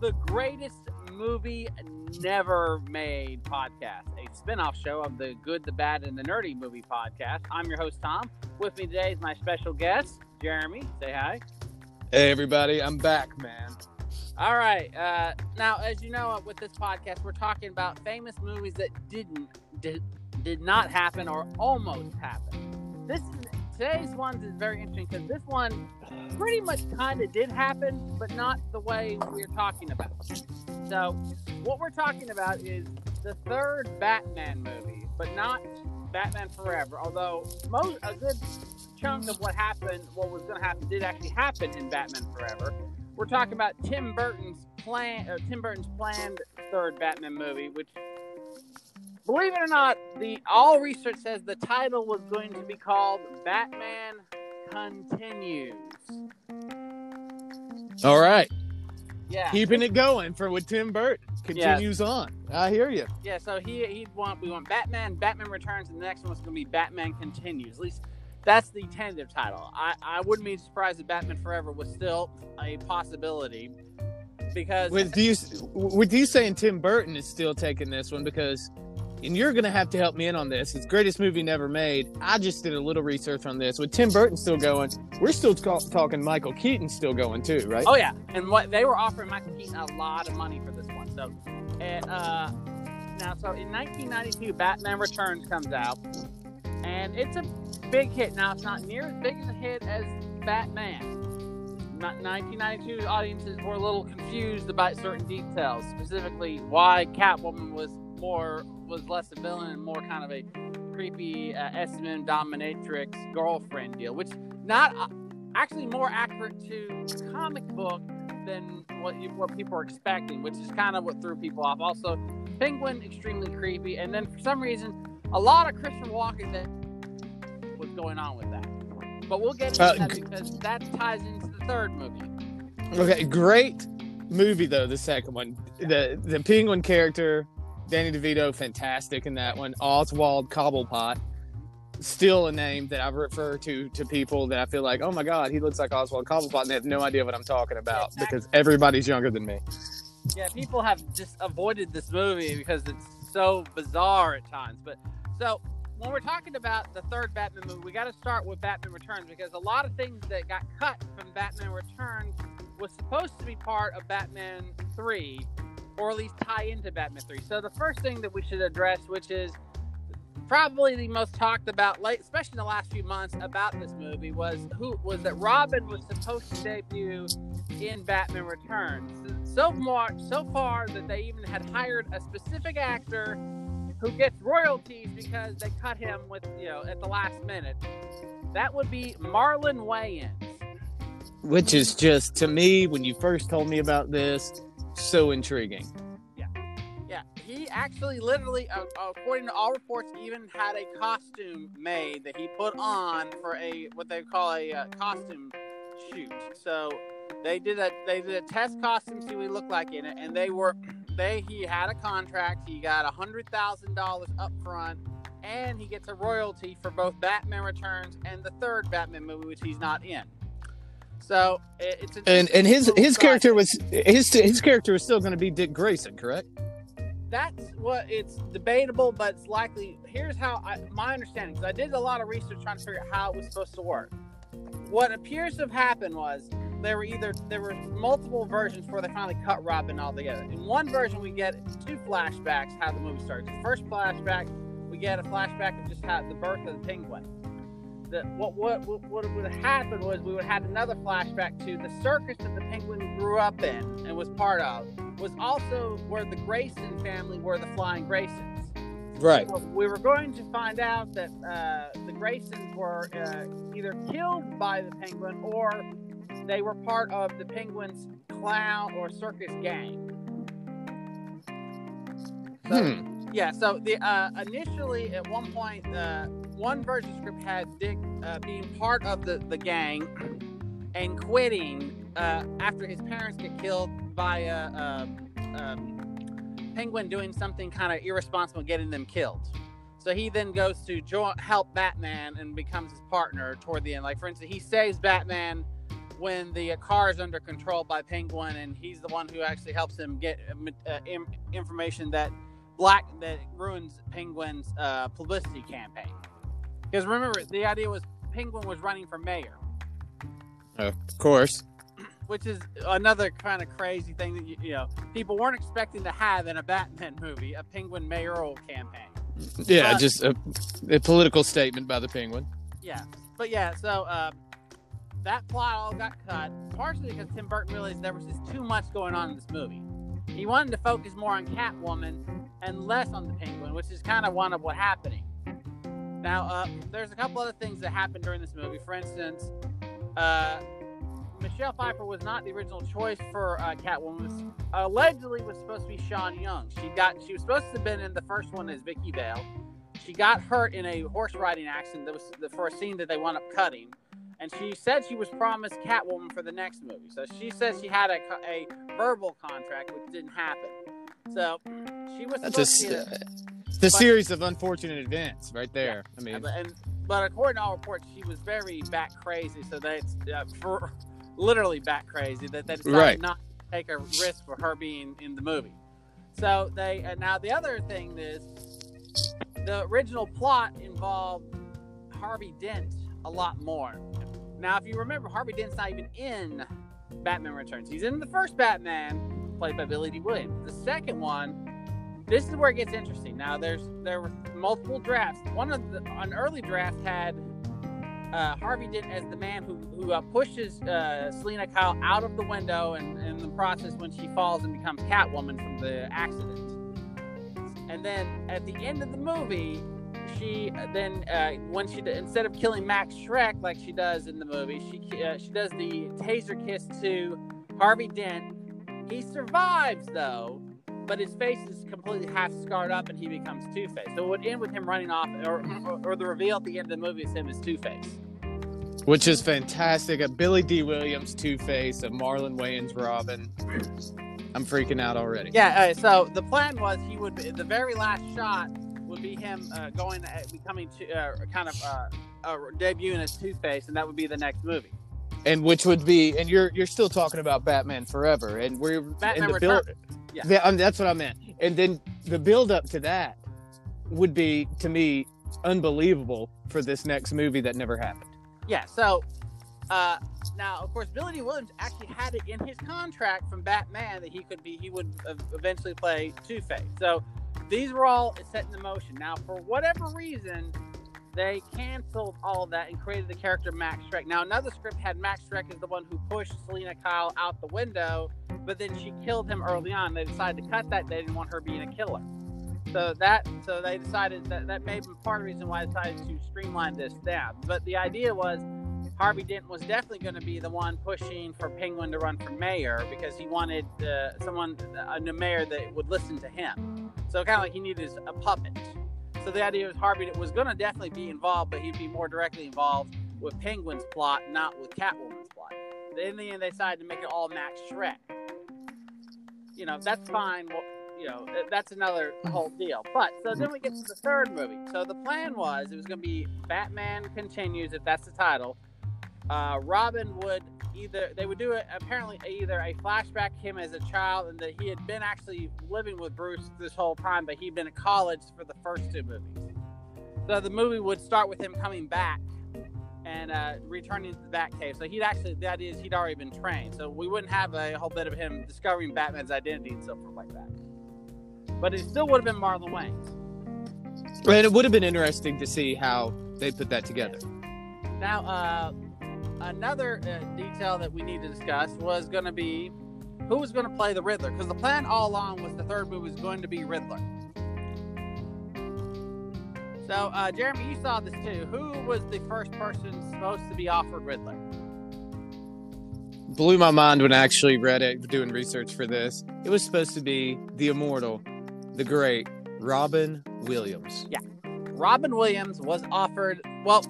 the greatest movie never made podcast, a spin-off show of the Good, the Bad, and the Nerdy movie podcast. I'm your host Tom. With me today is my special guest, Jeremy. Say hi. Hey everybody, I'm back, man. All right. Uh, now, as you know, with this podcast, we're talking about famous movies that didn't did, did not happen or almost happened. This is, today's one is very interesting because this one pretty much kind of did happen, but not the way we're talking about. So, what we're talking about is the third Batman movie, but not Batman Forever. Although most a good chunk of what happened, what was going to happen, did actually happen in Batman Forever. We're talking about Tim Burton's plan, or Tim Burton's planned third Batman movie, which, believe it or not, the all research says the title was going to be called Batman Continues. All right, Yeah. keeping it going for with Tim Burton continues on. I hear you. Yeah, so he he'd want we want Batman, Batman Returns, and the next one's gonna be Batman Continues. At least that's the tentative title. I, I wouldn't be surprised if Batman Forever was still a possibility because With you, with you saying Tim Burton is still taking this one because, and you're gonna have to help me in on this. It's greatest movie never made. I just did a little research on this. With Tim Burton still going, we're still ta- talking Michael Keaton still going too, right? oh yeah, and what they were offering Michael Keaton a lot of money for this one. So, and, uh, now so in 1992, Batman Returns comes out, and it's a big hit. Now it's not near as big a hit as Batman. 1992 audiences were a little confused about certain details, specifically why Catwoman was more was less a villain and more kind of a creepy uh, SM dominatrix girlfriend deal, which not uh, actually more accurate to comic book than what you, what people are expecting, which is kind of what threw people off. Also, Penguin extremely creepy, and then for some reason, a lot of Christopher Walken that was going on with that. But we'll get into Uh, that because that ties into the third movie. Okay, great movie though. The second one, the the Penguin character, Danny DeVito, fantastic in that one. Oswald Cobblepot, still a name that I refer to to people that I feel like, oh my god, he looks like Oswald Cobblepot, and they have no idea what I'm talking about Exactly. because everybody's younger than me. Yeah, people have just avoided this movie because it's so bizarre at times. But so when we're talking about the third Batman movie, we got to start with Batman Returns because a lot of things that got cut from Batman Returns was supposed to be part of Batman 3 or at least tie into Batman 3. So the first thing that we should address, which is probably the most talked about late especially in the last few months about this movie was who was that Robin was supposed to debut in Batman Returns. So far, so far that they even had hired a specific actor who gets royalties because they cut him with you know at the last minute. That would be Marlon Wayans. Which is just to me, when you first told me about this, so intriguing. Yeah, yeah. he actually, literally, uh, according to all reports, even had a costume made that he put on for a what they call a uh, costume shoot. So they did a they did a test costume, see what he looked like in it, and they were they he had a contract. He got a hundred thousand dollars up front, and he gets a royalty for both Batman Returns and the third Batman movie, which he's not in. So it, it's And and his his character was his his character was still going to be Dick Grayson, correct? that's what it's debatable, but it's likely. Here's how I, my understanding, because I did a lot of research trying to figure out how it was supposed to work. What appears to have happened was there were either there were multiple versions where they finally cut Robin all together. In one version, we get two flashbacks how the movie starts. The first flashback, we get a flashback of just how the birth of the Penguin. The, what, what what would have happened was we would have had another flashback to the circus that the Penguin grew up in and was part of was also where the Grayson family were the Flying Graysons. Right. So we were going to find out that uh, the Graysons were uh, either killed by the Penguin or they were part of the Penguin's clown or circus gang. So, Hmm. Yeah, so the uh, initially at one point, uh, one version of script had Dick uh, being part of the, the gang and quitting uh, after his parents get killed by a, a, um, penguin doing something kind of irresponsible, getting them killed. So he then goes to help Batman and becomes his partner toward the end. Like for instance, he saves Batman when the car is under control by Penguin, and he's the one who actually helps him get uh, information that black that ruins Penguin's uh, publicity campaign. Because remember, the idea was Penguin was running for mayor. Of course. Which is another kind of crazy thing that you, you know people weren't expecting to have in a Batman movie, a Penguin mayoral campaign. Yeah, but, just a, a, political statement by the Penguin. Yeah, but yeah, so uh, that plot all got cut, partially because Tim Burton realized there was just too much going on in this movie. He wanted to focus more on Catwoman and less on the Penguin, which is kind of one of what happening. Now, uh, there's a couple other things that happened during this movie. For instance, uh, Michelle Pfeiffer was not the original choice for uh, Catwoman. allegedly, was supposed to be Sean Young. She got she was supposed to have been in the first one as Vicki Vale. She got hurt in a horse riding accident that was for a scene that they wound up cutting, and she said she was promised Catwoman for the next movie. So she says she had a, a verbal contract, which didn't happen. So she was That's a, uh, the series of unfortunate events right there. Yeah. I mean, and, but according to all reports, she was very bat crazy. So that's uh, for literally bat crazy that they decided right. not to take a risk for her being in the movie. So they uh, now the other thing is the original plot involved Harvey Dent a lot more. Now, if you remember, Harvey Dent's not even in Batman Returns. He's in the first Batman, played by Billy Dee Williams. The second one this is where it gets interesting. Now, there's there were multiple drafts. One of the an early draft had uh, Harvey Dent as the man who who uh, pushes uh, Selina Kyle out of the window, and in the process, when she falls and becomes Catwoman from the accident. And then at the end of the movie, she then uh, when she instead of killing Max Shreck like she does in the movie, she uh, she does the taser kiss to Harvey Dent. He survives though, but his face is completely half scarred up and he becomes Two Face. So it would end with him running off, or, or, the reveal at the end of the movie is him as Two Face. Which is fantastic. A Billy Dee Williams Two Face, a Marlon Wayans Robin. I'm freaking out already. Yeah, uh, so the plan was he would, be, the very last shot would be him uh, going, uh, becoming to, uh, kind of uh, debuting as Two Face, and that would be the next movie and which would be and you're you're still talking about Batman Forever and we're Batman in the build, yeah. yeah um, that's what I meant. And then the build up to that would be to me unbelievable for this next movie that never happened. Yeah. So uh, now, of course, Billy Williams actually had it in his contract from Batman that he could be he would eventually play Two Face. So these were all set in motion. Now, for whatever reason, they canceled all that and created the character Max Shreck. Now, another script had Max Shreck as the one who pushed Selina Kyle out the window, but then she killed him early on. They decided to cut that. They didn't want her being a killer. So that so they decided that that may be part of the reason why they decided to streamline this down. But the idea was Harvey Dent was definitely going to be the one pushing for Penguin to run for mayor because he wanted uh, someone, a new mayor that would listen to him. So kind of like he needed a puppet. So the idea was Harvey was going to definitely be involved, but he'd be more directly involved with Penguin's plot, not with Catwoman's plot. In the end, they decided to make it all Max Shreck. You know, that's fine. Well, you know, that's another whole deal. But so then we get to the third movie. So the plan was it was going to be Batman Continues, if that's the title. Uh, Robin would either they would do it apparently either a flashback him as a child and that he had been actually living with Bruce this whole time, but he'd been in college for the first two movies. So the movie would start with him coming back and uh, returning to the Batcave. So he'd actually the idea is he'd already been trained, so we wouldn't have a whole bit of him discovering Batman's identity and so forth like that. But it still would have been Marlon Wayans. And it would have been interesting to see how they put that together. Now, uh, another uh, detail that we need to discuss was going to be who was going to play the Riddler because the plan all along was the third movie was going to be Riddler. So, uh, Jeremy, you saw this too. Who was the first person supposed to be offered Riddler? Blew my mind when I actually read it, doing research for this. It was supposed to be the immortal, the great Robin Williams. Yeah. Robin Williams was offered, well,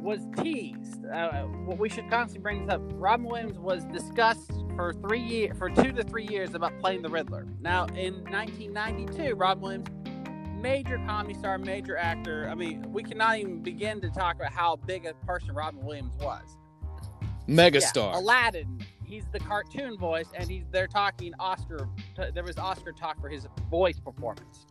was teased. Uh, what we should constantly bring this up. Robin Williams was discussed for three year, for two to three years about playing the Riddler. Now, in 1992, Robin Williams, major comedy star, major actor. I mean, we cannot even begin to talk about how big a person Robin Williams was. megastar. Yeah, Aladdin. He's the cartoon voice, and he's they're talking Oscar. There was Oscar talk for his voice performance.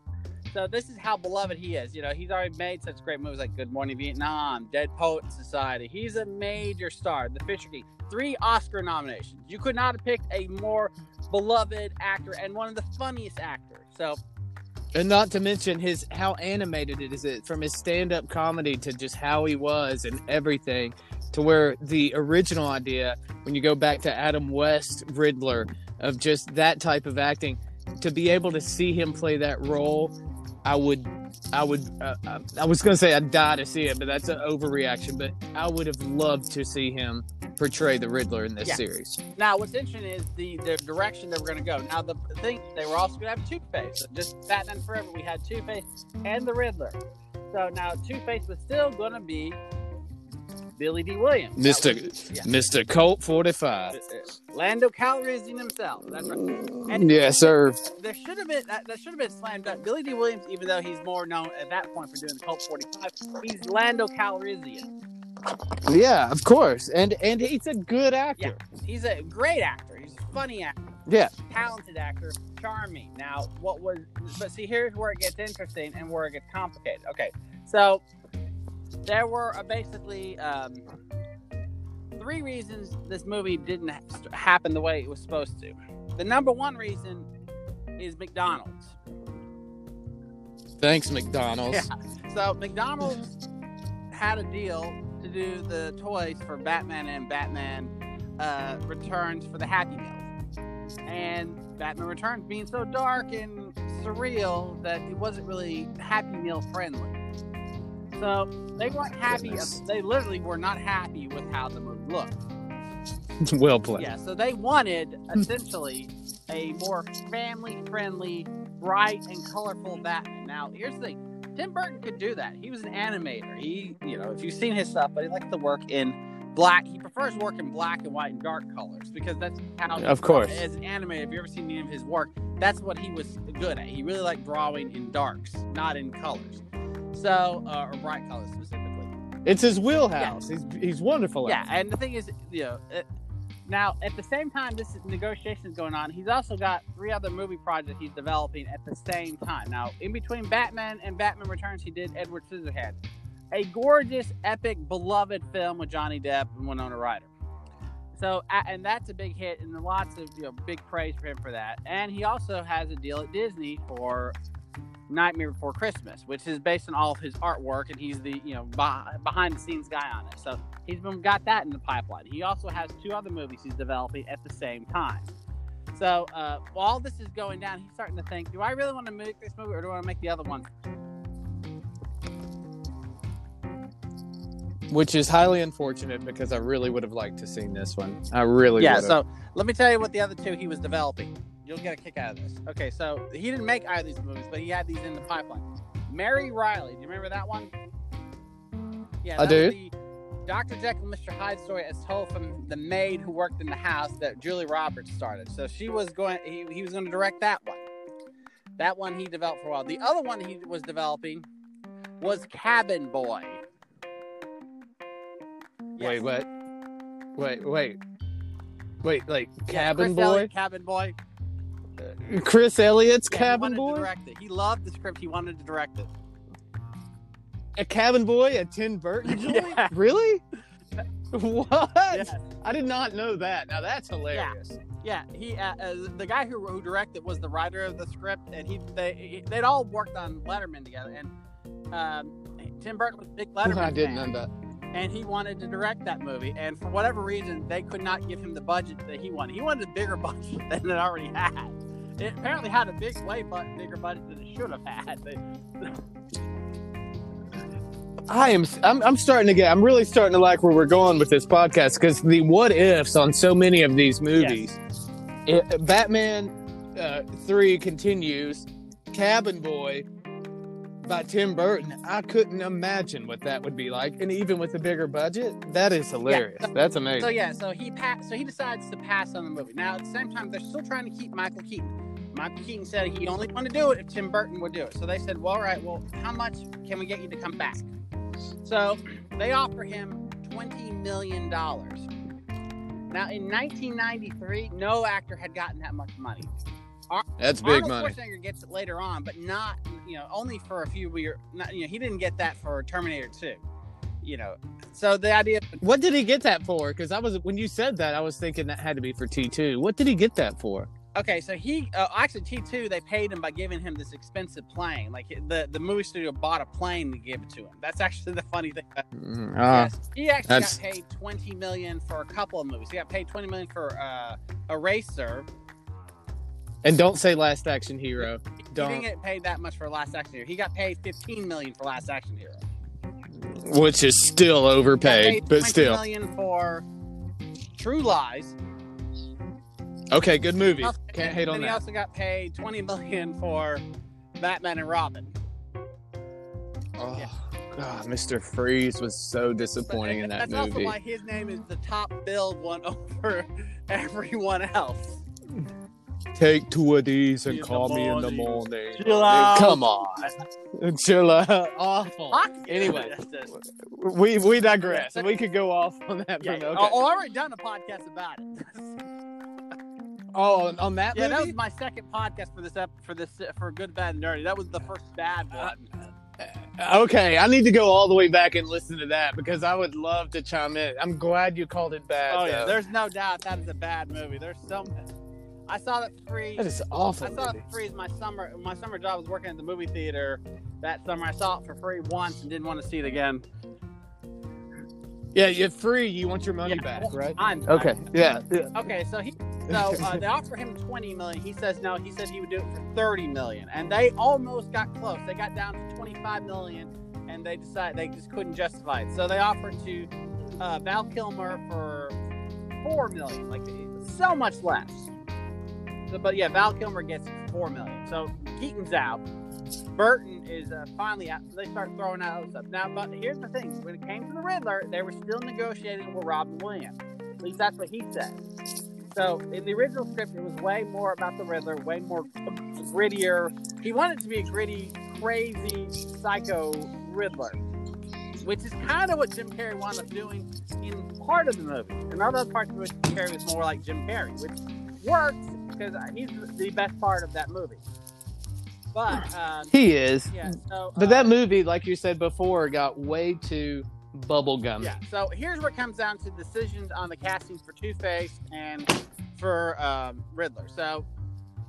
So this is how beloved he is. You know, he's already made such great movies like Good Morning Vietnam, Dead Poet Society. He's a major star. The Fisher King, three Oscar nominations. You could not have picked a more beloved actor and one of the funniest actors. So and not to mention his how animated it is it from his stand-up comedy to just how he was and everything to where the original idea when you go back to Adam West Riddler of just that type of acting to be able to see him play that role I would, I would, uh, uh, I was gonna say I'd die to see it, but that's an overreaction. But I would have loved to see him portray the Riddler in this yeah. series. Now, what's interesting is the the direction that we're gonna go. Now, the thing they were also gonna have Two Face. Just Batman Forever, we had Two Face and the Riddler. So now Two Face was still gonna be Billy Dee Williams. Mr. Was, yeah. Mr. Colt 45. Uh, uh, Lando Calrissian himself. That's right. And yes, sir. There should have been that, that should have been slammed dunk. Billy Dee Williams, even though he's more known at that point for doing the Colt 45, he's Lando Calrissian. Yeah, of course. And and he's a good actor. Yeah, he's a great actor. He's a funny actor. Yeah. Talented actor, charming. Now, what was but see here's where it gets interesting and where it gets complicated. Okay. So there were uh, basically um, three reasons this movie didn't happen the way it was supposed to. The number one reason is McDonald's. Thanks, McDonald's. Yeah. So McDonald's had a deal to do the toys for Batman and Batman uh, Returns for the Happy Meal, And Batman Returns being so dark and surreal that it wasn't really Happy Meal friendly. So they weren't happy. They literally were not happy with how the movie looked. It's well played. Yeah, so they wanted essentially a more family friendly, bright and colorful Batman. Now, here's the thing Tim Burton could do that. He was an animator. He, you know, if you've seen his stuff, but he likes to work in black. He prefers work in black and white and dark colors because that's how. Of course. As an animator, if you ever seen any of his work, that's what he was good at. He really liked drawing in darks, not in colors. So, uh, or bright colors specifically. It's his wheelhouse. Yeah. He's he's wonderful. Yeah, and the thing is, you know, it, now at the same time this negotiation is going on, he's also got three other movie projects he's developing at the same time. Now, in between Batman and Batman Returns, he did Edward Scissorhands, a gorgeous, epic, beloved film with Johnny Depp and Winona Ryder. So, and that's a big hit, and lots of you know big praise for him for that. And he also has a deal at Disney for Nightmare Before Christmas, which is based on all of his artwork, and he's the you know behind the scenes guy on it. So he's been got that in the pipeline. He also has two other movies he's developing at the same time. So uh, while this is going down, he's starting to think: Do I really want to make this movie, or do I want to make the other one? Which is highly unfortunate because I really would have liked to seen this one. I really yeah. So let me tell you what the other two he was developing. You'll get a kick out of this. Okay, so he didn't make either of these movies, but he had these in the pipeline. Mary Reilly, do you remember that one? Yeah, I do. Dr. Jekyll, and Mr. Hyde story as told from the maid who worked in the house that Julia Roberts started. So she was going, he, he was going to direct that one. That one he developed for a while. The other one he was developing was Cabin Boy. Yes. Wait, what? Wait, wait, wait, like yeah, Cabin Chris Boy? Elliott, Cabin Boy. Chris Elliott's yeah, Cabin Boy. Direct it. He loved the script. He wanted to direct it. A Cabin Boy, a Tim Burton joint? Yeah. Really? what? Yes. I did not know that. Now that's hilarious. Yeah, yeah. He, uh, uh, the guy who, who directed was the writer of the script, and he they they'd all worked on Letterman together, and um, Tim Burton was a big Letterman. I didn't fan, know that. And he wanted to direct that movie, and for whatever reason, they could not give him the budget that he wanted. He wanted a bigger budget than it already had it apparently had a big, play button, bigger budget than it should have had. I am. I'm, I'm starting to get. I'm really starting to like where we're going with this podcast because the what ifs on so many of these movies. Yes. It, Batman uh, Three continues. Cabin Boy by Tim Burton. I couldn't imagine what that would be like, and even with a bigger budget, that is hilarious. Yeah, so, That's amazing. So yeah, so he pa- so he decides to pass on the movie. Now at the same time, they're still trying to keep Michael Keaton. Michael Keaton said he only wanted to do it if Tim Burton would do it. So they said, well, all right, well, how much can we get you to come back? So they offer him $20 million. Now, in 1993, no actor had gotten that much money. That's big Arnold money. Schwarzenegger gets it later on, but not you know only for a few years. Not, you know he didn't get that for Terminator 2. You know, so the idea What did he get that for? Because I was when you said that, I was thinking that had to be for T two. What did he get that for? Okay, so he uh, actually T two they paid him by giving him this expensive plane. Like the the movie studio bought a plane to give it to him. That's actually the funny thing. Mm, ah, yes, he actually that's- got paid twenty million for a couple of movies. He got paid twenty million for uh, Eraser. And don't say Last Action Hero. Don't. He didn't get paid that much for Last Action Hero. He got paid fifteen million for Last Action Hero. Which is still overpaid, paid but 20 still. million for True Lies. Okay, good movie. Also- Can't hate on then He also got paid twenty million for Batman and Robin. Oh, Yeah. God, Mr. Freeze was so disappointing in that movie. That's also why his name is the top billed one over everyone else. Take two of these and In the call me in the morning. Chill out. Come on. Chill out. Awful. Fuck. Anyway, we we digress. Yeah. We could go off on that. yeah, for- yeah. okay. Oh, I've already done a podcast about it. Oh, on- that yeah, that was my second podcast for this ep- for this for good, bad, and dirty. That was the first bad Uh, one. Okay, I need to go all the way back and listen to that because I would love to chime in. I'm glad you called it bad. oh yeah, there's no doubt that is a bad movie. There's so. I saw that free. that is awful. I saw movie. it for free my summer. My summer job was working at the movie theater. That summer, I saw it for free once and didn't want to see it again. Yeah, you're free. You want your money Yeah, back, right? I'm Okay. Yeah. yeah. Okay, so he so uh, they offer him twenty million. He says no. He said he would do it for thirty million, and they almost got close. They got down to twenty-five million, and they decided they just couldn't justify it. So they offered to uh, Val Kilmer for four million, like so much less. So, but yeah, Val Kilmer gets four million. So Keaton's out. Burton is uh, finally out. So they start throwing out stuff. Now, but here's the thing: when it came to the Riddler, they were still negotiating with Robin Williams. At least that's what he said. So in the original script, it was way more about the Riddler, way more grittier. He wanted to be a gritty, crazy, psycho Riddler, which is kind of what Jim Carrey wound up doing in part of the movie. In other parts of it, Jim Carrey was more like Jim Carrey, which works because he's the best part of that movie. But um, He is. yeah, so But uh, that movie, like you said before, got way too bubblegum. Yeah. So here's what comes down to decisions on the castings for Two Face and for um, Riddler. So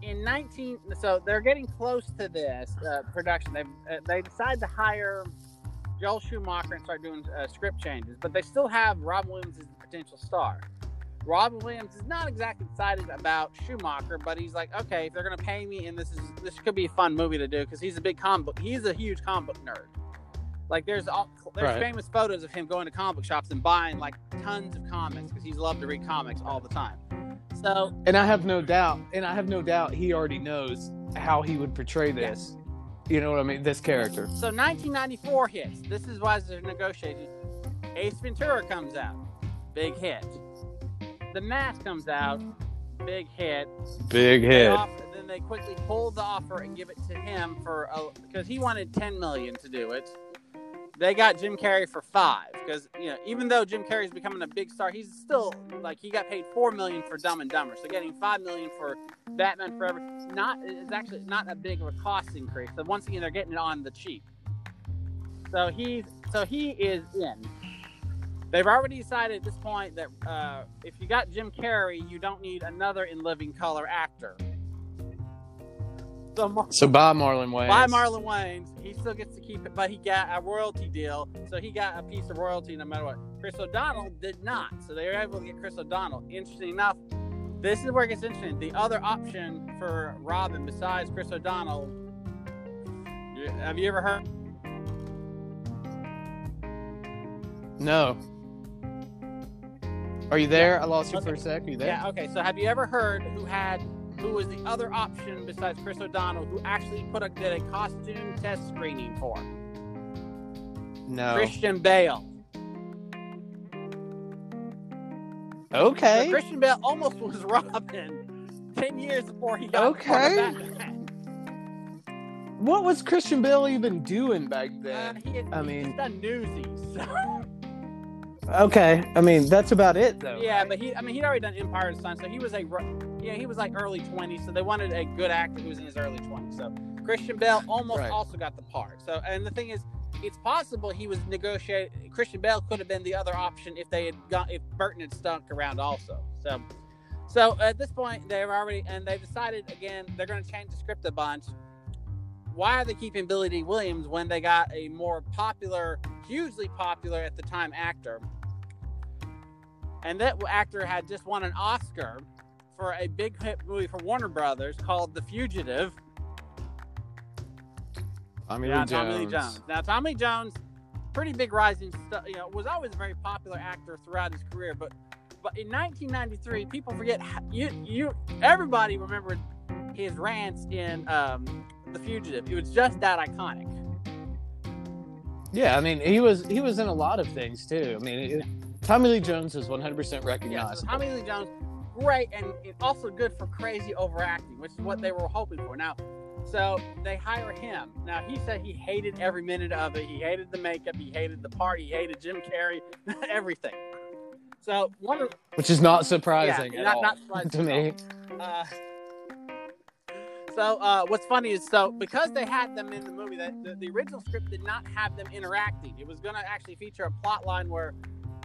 in 19, so they're getting close to this uh, production. They uh, they decide to hire Joel Schumacher and start doing uh, script changes, but they still have Rob Williams as the potential star. Robin Williams is not exactly excited about Schumacher, but he's like, okay, if they're gonna pay me, and this is this could be a fun movie to do because he's a big comic book. He's a huge comic book nerd. Like there's all there's Right. famous photos of him going to comic book shops and buying like tons of comics because he's loved to read comics all the time. So And I have no doubt, and I have no doubt he already knows how he would portray this. You know what I mean? This character. so 1994 hits. This is why they're negotiating. Ace Ventura comes out, big hit. The Mask comes out, big hit. Big hit. offer- then they quickly pull the offer and give it to him for a. because he wanted 10 million to do it. They got Jim Carrey for five because you know even though Jim Carrey's becoming a big star, he's still like he got paid four million for Dumb and Dumber, so getting five million for Batman Forever not is actually not a big of a cost increase. So once again, they're getting it on the cheap. So he's so he is in. They've already decided at this point that uh, if you got Jim Carrey, you don't need another in living color actor. So Mar- So bye, Marlon Wayans. by Marlon Wayans, he still gets to keep it, but he got a royalty deal, so he got a piece of royalty no matter what. Chris O'Donnell did not, so they were able to get Chris O'Donnell. Interesting enough, this is where it gets interesting. The other option for Robin besides Chris O'Donnell, have you ever heard? No. Are you there? I lost you for a sec. Are you there? Yeah, okay. So have you ever heard who had who was the other option besides Chris O'Donnell who actually put a did a costume test screening for No. Christian Bale? So Okay. Christian Bale almost was Robin ten years before he got Okay. part of Batman. What was Christian Bale even doing back Uh, then? he had, I mean- done Newsies. So. Okay, I mean that's about it though. Yeah, right? but he, I mean, he'd already done Empire of the Sun, so he was a, yeah, he was like early 20s, so they wanted a good actor who was in his early 20s. So Christian Bale almost Right. also got the part. So, and the thing is, it's possible he was negotiating. Christian Bale could have been the other option if they had got if Burton had stuck around also. So, so at this point, they're already and they've decided again they're going to change the script a bunch. Why are they keeping Billy Dee Williams when they got a more popular, hugely popular at the time actor? And that actor had just won an Oscar for a big hit movie for Warner Brothers called The Fugitive. Tommy yeah, Lee Tommy Lee Jones. Jones. Now, Tommy Jones, pretty big rising, stu- you know, was always a very popular actor throughout his career. But, but in 1993, people forget how, you, you, everybody remembered his rants in um, The Fugitive. It was just that iconic. Yeah, I mean he was he was in a lot of things too. I mean, Tommy Lee Jones is 100 percent Yeah, so. Tommy Lee Jones, great, and and also good for crazy overacting, which is what they were hoping for. Now, so they hire him. Now he said he hated every minute of it. He hated the makeup. He hated the part. He hated Jim Carrey. everything. So one of which is not surprising Yeah, at not- all not surprising to me. uh, so uh, what's funny is so because they had them in the movie, that the, the original script did not have them interacting. It was going to actually feature a plot line where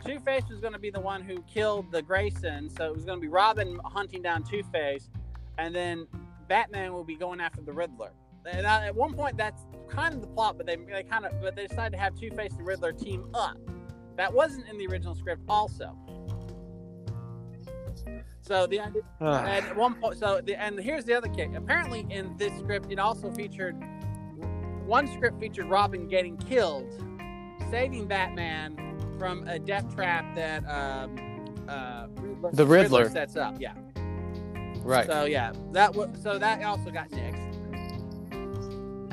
Two Face was going to be the one who killed the Grayson, so it was going to be Robin hunting down Two Face, and then Batman will be going after the Riddler. And at one point, that's kind of the plot, but they they kind of but they decided to have Two Face and Riddler team up. That wasn't in the original script, also. So the and ah. at one point, so the, and here's the other kick. Apparently, in this script, it also featured one script featured Robin getting killed, saving Batman from a death trap that um, uh, The Riddler. sets up. Yeah. right. So yeah, that was so that also got nixed.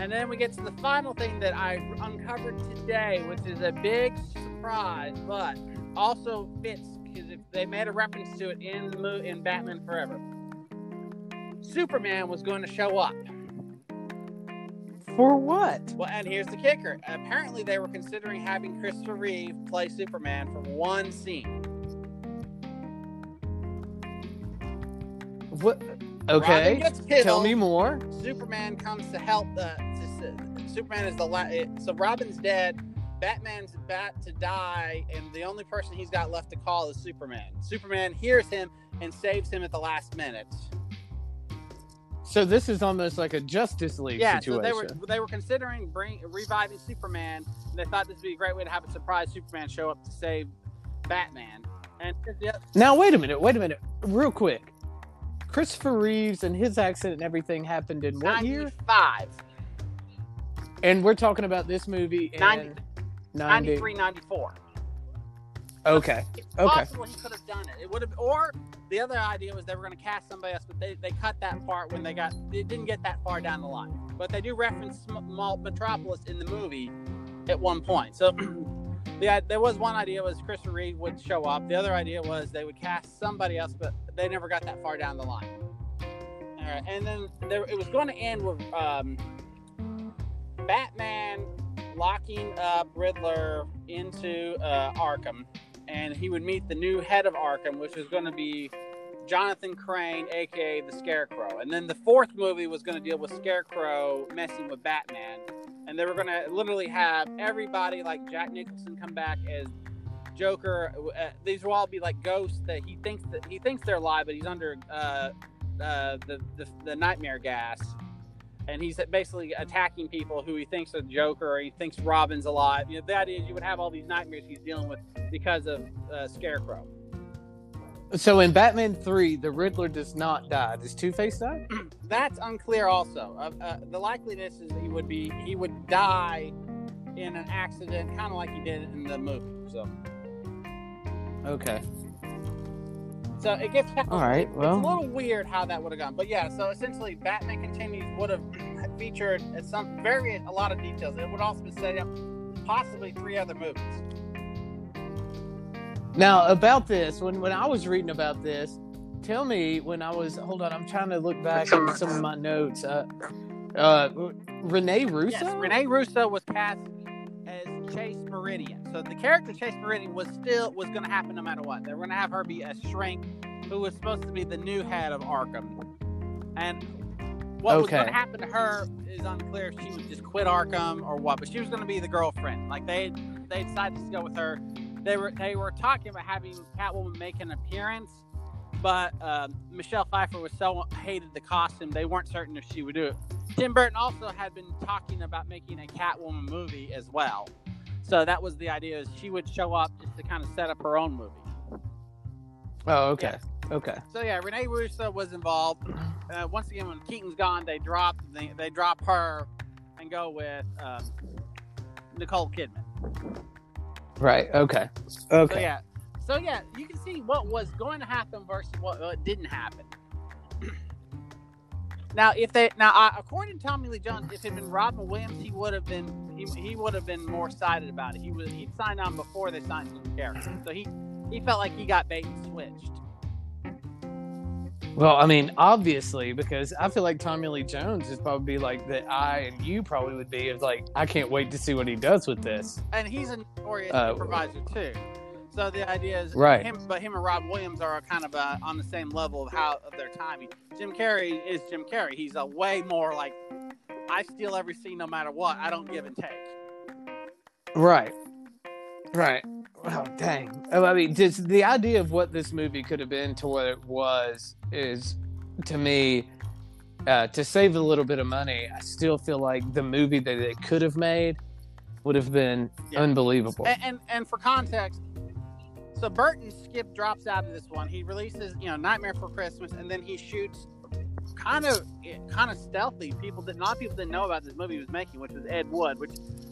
And then we get to the final thing that I uncovered today, which is a big surprise, but also fits because they made a reference to it in the mo- in Batman Forever. Superman was going to show up. For what? Well, and here's the kicker. Apparently, they were considering having Christopher Reeve play Superman for one scene. What? Okay. Tell me more. Superman comes to help the. Superman is the last. so Robin's dead. Batman's about to die, and the only person he's got left to call is Superman. Superman hears him and saves him at the last minute. So this is almost like a Justice League Yeah, situation. so they were they were considering bring reviving Superman. And they thought this would be a great way to have a surprise Superman show up to save Batman. And the, Now wait a minute. Wait a minute. Real quick. Christopher Reeves and his accident and everything happened in what year? Five. And we're talking about this movie in 90 90. 93, 94. Okay. It's Okay. possible he could have done it. It would have, or the other idea was they were going to cast somebody else, but they, they cut that part when they got it didn't get that far down the line. But they do reference Metropolis in the movie at one point. So the there was one idea was Christopher Reeve would show up. The other idea was they would cast somebody else, but they never got that far down the line. All right, and then there, it was going to end with um, Batman locking up Riddler into uh, Arkham, and he would meet the new head of Arkham, which was going to be Jonathan Crane, aka the Scarecrow. And then the fourth movie was going to deal with Scarecrow messing with Batman, and they were going to literally have everybody like Jack Nicholson come back as Joker. Uh, these will all be like ghosts that he thinks that he thinks they're alive, but he's under uh, uh, the, the the nightmare gas and he's basically attacking people who he thinks are Joker or he thinks Robin's alive. You know, idea is you would have all these nightmares he's dealing with because of uh, Scarecrow. So in Batman 3, the Riddler does not die. Does Two Face die? That's unclear. Also, uh, uh, the likeliness is that he would be he would die in an accident, kind of like he did in the movie. So, Okay. so it gets All right. Well, it's a little weird how that would have gone. But yeah, so essentially, Batman Continues would have featured some very a lot of details. It would also be set up possibly three other movies. now about this, when when I was reading about this, tell me when I was hold on, I'm trying to look back in some of my notes. Uh, uh, Renee Russo. Yes, Renee Russo was cast as Chase Meridian. So the character Chase Meridian was still was going to happen no matter what. They were going to have her be a shrink who was supposed to be the new head of Arkham, and what was going to happen to her is unclear. If she would just quit Arkham or what, but she was going to be the girlfriend. Like they they decided to go with her. They were they were talking about having Catwoman make an appearance, but um, Michelle Pfeiffer was so hated the costume they weren't certain if she would do it. Tim Burton also had been talking about making a Catwoman movie as well. So that was the idea is she would show up just to kind of set up her own movie. Oh, okay. Okay. So yeah, Renee Russo was involved. Uh, once again, when Keaton's gone, they drop they, they drop her and go with um, Nicole Kidman. Right. Okay. Okay. So Okay. yeah, so yeah, you can see what was going to happen versus what, what didn't happen. now, if they now uh, according to Tommy Lee Jones, if it had been Robin Williams, he would have been he, he would have been more excited about it. He was he signed on before they signed him the character, so he he felt like he got bait and switched. Well, I mean, obviously, because I feel like Tommy Lee Jones is probably like that. I and you probably would be of like, I can't wait to see what he does with this. and he's a notorious Uh, improviser too. So the idea is, Right. Him, but him and Rob Williams are kind of uh, on the same level of how of their timing. Jim Carrey is Jim Carrey. He's a way more like, I steal every scene no matter what. I don't give and take. Right. Right. Oh, dang. Oh, I mean, just the idea of what this movie could have been to what it was is, to me, uh, to save a little bit of money, I still feel like the movie that they could have made would have been Yeah. unbelievable. And, and and for context, so Burton skip drops out of this one. He releases, you know, Nightmare for Christmas, and then he shoots kind of kind of stealthy. People that not people didn't know about this movie he was making, which was Ed Wood, which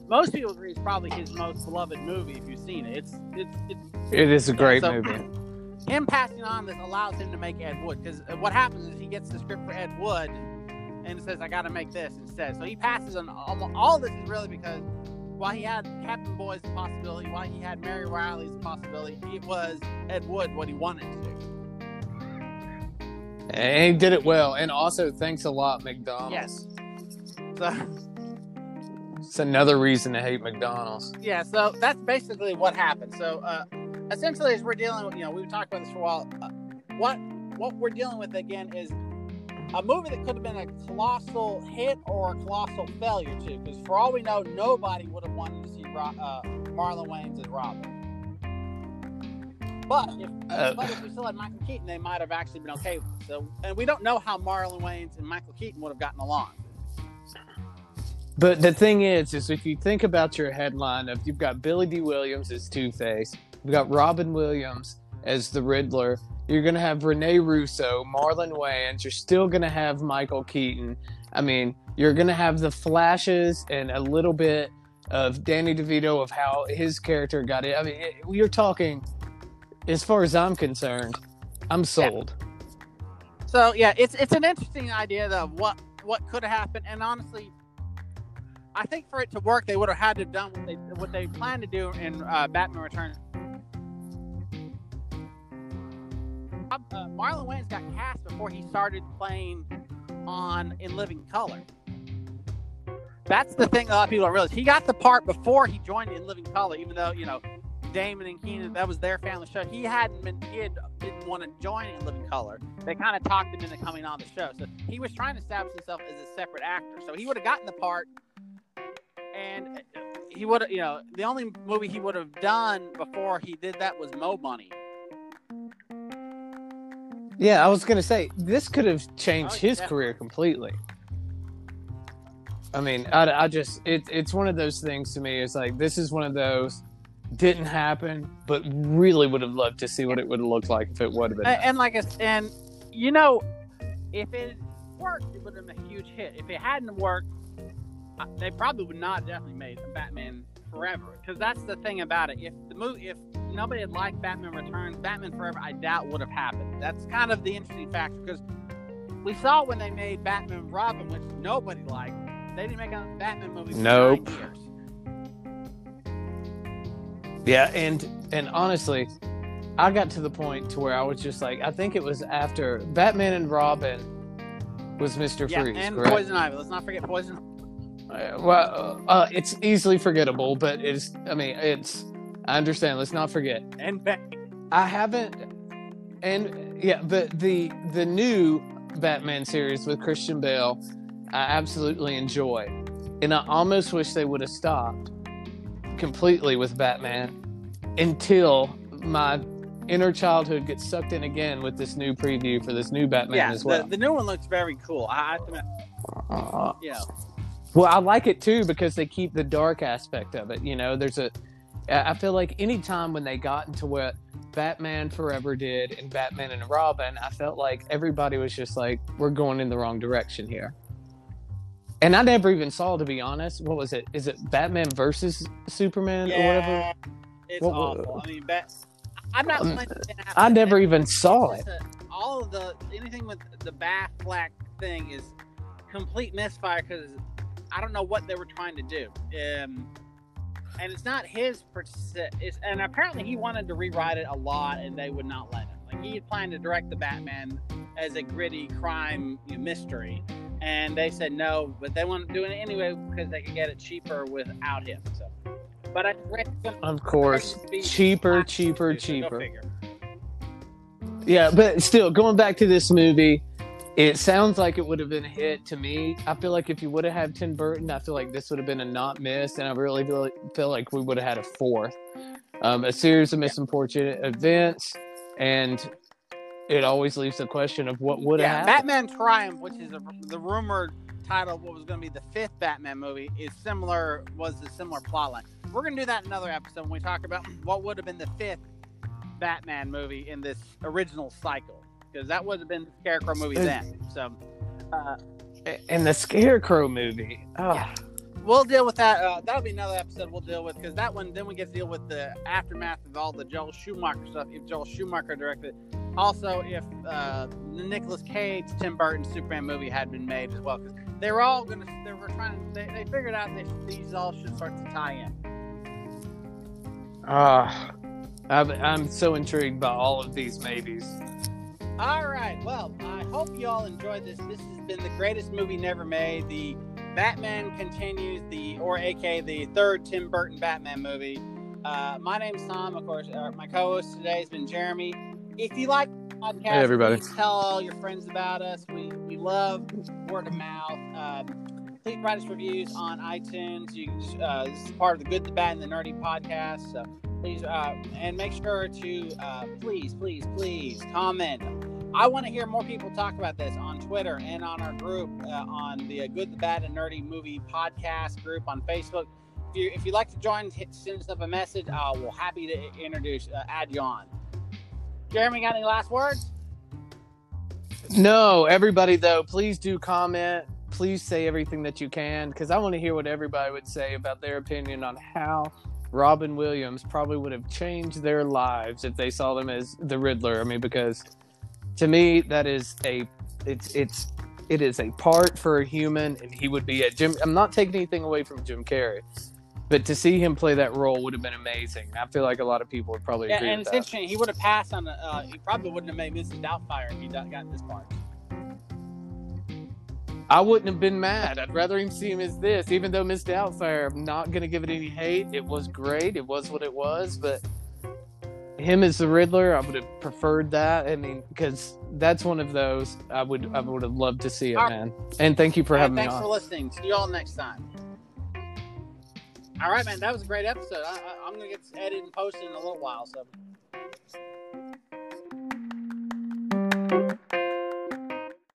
most people agree is probably his most beloved movie if you've seen it. It's it's, it's It is a great so- movie. him passing on this allows him to make Ed Wood because what happens is he gets the script for Ed Wood and says I got to make this instead. So he passes on all, all this is really because while he had Cabin Boy's possibility, while he had Mary Reilly's possibility, it was Ed Wood what he wanted to do. And he did it well. And also, thanks a lot, McDonald's. Yes. So It's another reason to hate McDonald's. yeah, so that's basically what happened. So uh, essentially, as we're dealing with, you know, we've talked about this for a while. Uh, what what we're dealing with again is a movie that could have been a colossal hit or a colossal failure too. Because for all we know, nobody would have wanted to see uh, Marlon Wayans as Robin. But if, Uh, but if we still had Michael Keaton, they might have actually been okay with it. So, and we don't know how Marlon Wayans and Michael Keaton would have gotten along. But the thing is, is if you think about your headline of you've got Billy Dee Williams as Two Face, you've got Robin Williams as the Riddler, you're gonna have Renee Russo, Marlon Wayans, you're still gonna have Michael Keaton. I mean, you're gonna have the flashes and a little bit of Danny DeVito of how his character got it. I mean, it, you're talking, as far as I'm concerned, I'm sold. So yeah, it's it's an interesting idea though of what what could have happened, and honestly, I think for it to work, they would have had to have done what they what they planned to do in uh, Batman Returns. Uh, Marlon Wayans got cast before he started playing on In Living Color. That's the thing a lot of people don't realize. He got the part before he joined In Living Color, even though you know Damon and Keenen that was their family show. He hadn't been he had, didn't want to join In Living Color they kind of talked him into coming on the show. So he was trying to establish himself as a separate actor. So he would have gotten the part, and he would you know, the only movie he would have done before he did that was Mo Money. Yeah, I was gonna say this could have changed Oh, his yeah. career completely. I mean, I, I just it, it's one of those things to me. It's like this is one of those didn't happen, but really would have loved to see what it would have looked like if it would have been. And, and like I and you know, if it worked, it would have been a huge hit. If it hadn't worked, uh, they probably would not definitely made Batman Forever because that's the thing about it. If the movie, if nobody had liked Batman Returns, Batman Forever, I doubt would have happened. That's kind of the interesting factor because we saw when they made Batman and Robin, which nobody liked. They didn't make a Batman movie. For Nope. Years. Yeah, and and honestly, I got to the point to where I was just like, I think it was after Batman and Robin was Mister Yeah, Freeze, and correct? Poison Ivy. Let's not forget Poison. Uh, well, uh, it's easily forgettable, but it's. I mean, it's. I understand. Let's not forget. And Bane. I haven't, and yeah, but the the new Batman series with Christian Bale, I absolutely enjoy, and I almost wish they would have stopped completely with Batman until my inner childhood gets sucked in again with this new preview for this new Batman yeah, as well. the, the new one looks very cool. I, I think, Uh, you know, Well, I like it too because they keep the dark aspect of it. You know, there's a. I feel like any time when they got into what Batman Forever did and Batman and Robin, I felt like everybody was just like, we're going in the wrong direction here. And I never even saw, to be honest, what was it? Is it Batman versus Superman or whatever? it's What- awful. I mean, Bat. I'm not. Um, saying it happened. I never even saw it. a- all of the anything with the Batfleck thing is complete misfire because I don't know what they were trying to do. Um, and it's not his. It's, and apparently he wanted to rewrite it a lot, and they would not let him. Like he had planned to direct the Batman as a gritty crime mystery, and they said no, but they wanted to do it anyway because they could get it cheaper without him. So, but I read gonna Of course. Cheaper, cheaper, cheaper. Yeah, but still, going back to this movie, it sounds like it would have been a hit to me. I feel like if you would have had Tim Burton, I feel like this would have been a not miss, and I really feel, feel like we would have had a fourth. Um, a series of misfortunate events, and it always leaves the question of what would have yeah, happened. Batman Triumph, which is a, the rumored title of what was going to be the fifth Batman movie, is similar. Was a similar plotline. We're going to do that in another episode when we talk about what would have been the fifth Batman movie in this original cycle, because that would have been the Scarecrow movie Uh, then. So uh, And the Scarecrow movie. Oh, Yeah. we'll deal with that. Uh, that'll be another episode we'll deal with because that one then we get to deal with the aftermath of all the Joel Schumacher stuff. If Joel Schumacher directed, also if uh, the Nicolas Cage Tim Burton Superman movie had been made as well, because they were all gonna they were trying to they, they figured out they, these all should start to tie in. Ah, I'm, I'm so intrigued by all of these maybes. All right. Well, I hope you all enjoyed this. This has been the greatest movie never made. The Batman continues, the or AK the third Tim Burton Batman movie. Uh, my name's Tom, of course. Uh, my co-host today has been Jeremy. If you like the podcast, Hey, everybody. tell all your friends about us. We we love word of mouth. Um, please write us reviews on iTunes. You uh, this is part of the Good, the Bad, and the Nerdy podcast. So please uh, and make sure to uh, please, please, please comment. I want to hear more people talk about this on Twitter and on our group uh, on the Good, the Bad, and Nerdy Movie Podcast group on Facebook. If you if you'd like to join, send us up a message. Uh, we're happy to introduce uh, add you on. Jeremy, got any last words? No, everybody though, please do comment. Please say everything that you can because I want to hear what everybody would say about their opinion on how Robin Williams probably would have changed their lives if they saw them as the Riddler. I mean, because to me that is a it's it's it is a part for a human, and he would be a Jim. I'm not taking anything away from Jim Carrey, but to see him play that role would have been amazing. I feel like a lot of people would probably Yeah, agree and it's that. interesting. He would have passed on. the- Uh, he probably wouldn't have made Mrs. Doubtfire if he got this part. I wouldn't have been mad. I'd rather him see him as this, even though Miss Doubtfire, I'm not going to give it any hate. It was great. It was what it was. But him as the Riddler, I would have preferred that. I mean, because that's one of those I would I would have loved to see it, right. man. And thank you for right, having me thanks for listening. See you all next time. All right, man. That was a great episode. I, I'm gonna get this edited and posted in a little while, so